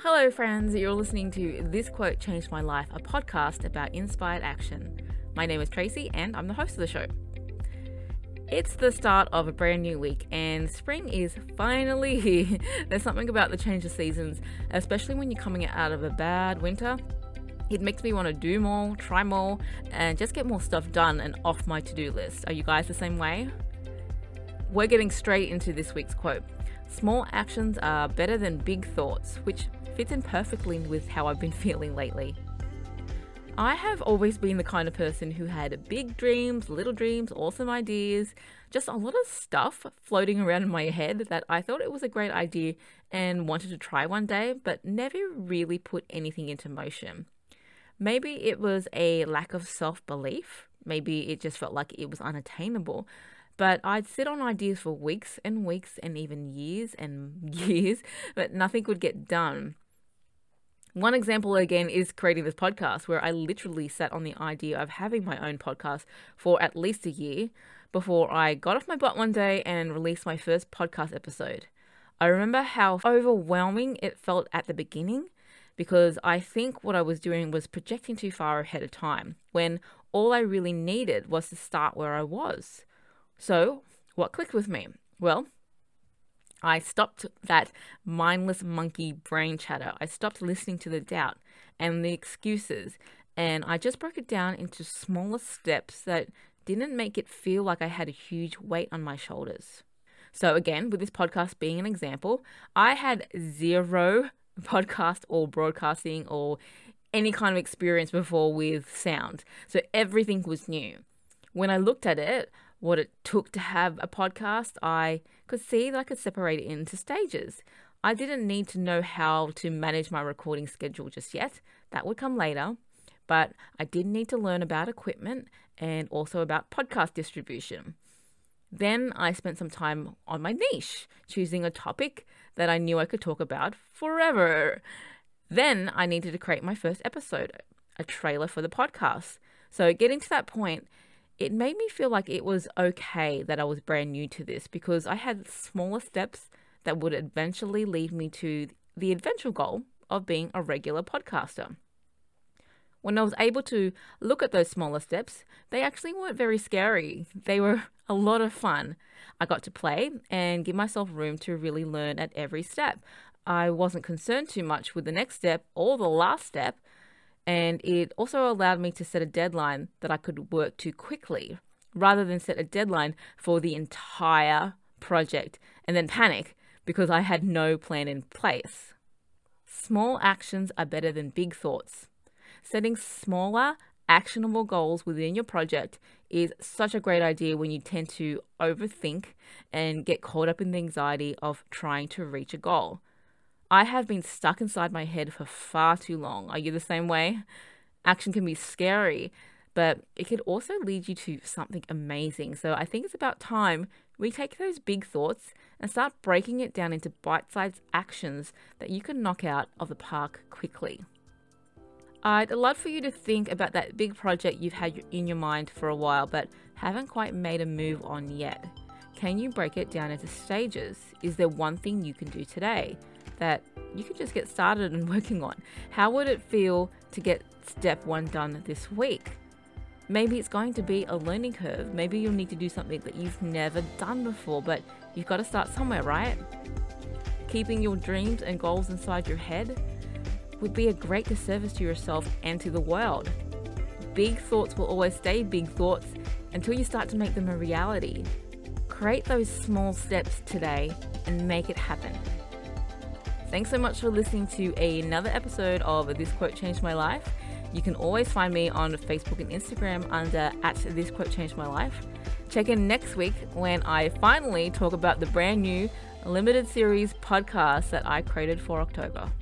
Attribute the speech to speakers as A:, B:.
A: Hello, friends. You're listening to This Quote Changed My Life, a podcast about inspired action. My name is Tracy, and I'm the host of the show. It's the start of a brand new week, and spring is finally here. There's something about the change of seasons, especially when you're coming out of a bad winter. It makes me want to do more, try more, and just get more stuff done and off my to do list. Are you guys the same way? We're getting straight into this week's quote. Small actions are better than big thoughts, which fits in perfectly with how I've been feeling lately. I have always been the kind of person who had big dreams, little dreams, awesome ideas, just a lot of stuff floating around in my head that I thought it was a great idea and wanted to try one day, but never really put anything into motion. Maybe it was a lack of self belief, maybe it just felt like it was unattainable. But I'd sit on ideas for weeks and weeks and even years and years, but nothing would get done. One example again is creating this podcast, where I literally sat on the idea of having my own podcast for at least a year before I got off my butt one day and released my first podcast episode. I remember how overwhelming it felt at the beginning because I think what I was doing was projecting too far ahead of time when all I really needed was to start where I was. So, what clicked with me? Well, I stopped that mindless monkey brain chatter. I stopped listening to the doubt and the excuses, and I just broke it down into smaller steps that didn't make it feel like I had a huge weight on my shoulders. So, again, with this podcast being an example, I had zero podcast or broadcasting or any kind of experience before with sound. So, everything was new. When I looked at it, what it took to have a podcast, I could see that I could separate it into stages. I didn't need to know how to manage my recording schedule just yet. That would come later. But I did need to learn about equipment and also about podcast distribution. Then I spent some time on my niche, choosing a topic that I knew I could talk about forever. Then I needed to create my first episode, a trailer for the podcast. So, getting to that point, it made me feel like it was okay that I was brand new to this because I had smaller steps that would eventually lead me to the eventual goal of being a regular podcaster. When I was able to look at those smaller steps, they actually weren't very scary. They were a lot of fun. I got to play and give myself room to really learn at every step. I wasn't concerned too much with the next step or the last step and it also allowed me to set a deadline that I could work to quickly rather than set a deadline for the entire project and then panic because I had no plan in place. Small actions are better than big thoughts. Setting smaller, actionable goals within your project is such a great idea when you tend to overthink and get caught up in the anxiety of trying to reach a goal. I have been stuck inside my head for far too long. Are you the same way? Action can be scary, but it could also lead you to something amazing. So I think it's about time we take those big thoughts and start breaking it down into bite sized actions that you can knock out of the park quickly. I'd love for you to think about that big project you've had in your mind for a while but haven't quite made a move on yet. Can you break it down into stages? Is there one thing you can do today? That you could just get started and working on. How would it feel to get step one done this week? Maybe it's going to be a learning curve. Maybe you'll need to do something that you've never done before, but you've got to start somewhere, right? Keeping your dreams and goals inside your head would be a great disservice to yourself and to the world. Big thoughts will always stay big thoughts until you start to make them a reality. Create those small steps today and make it happen. Thanks so much for listening to another episode of This Quote Changed My Life. You can always find me on Facebook and Instagram under at This Quote Changed My Life. Check in next week when I finally talk about the brand new limited series podcast that I created for October.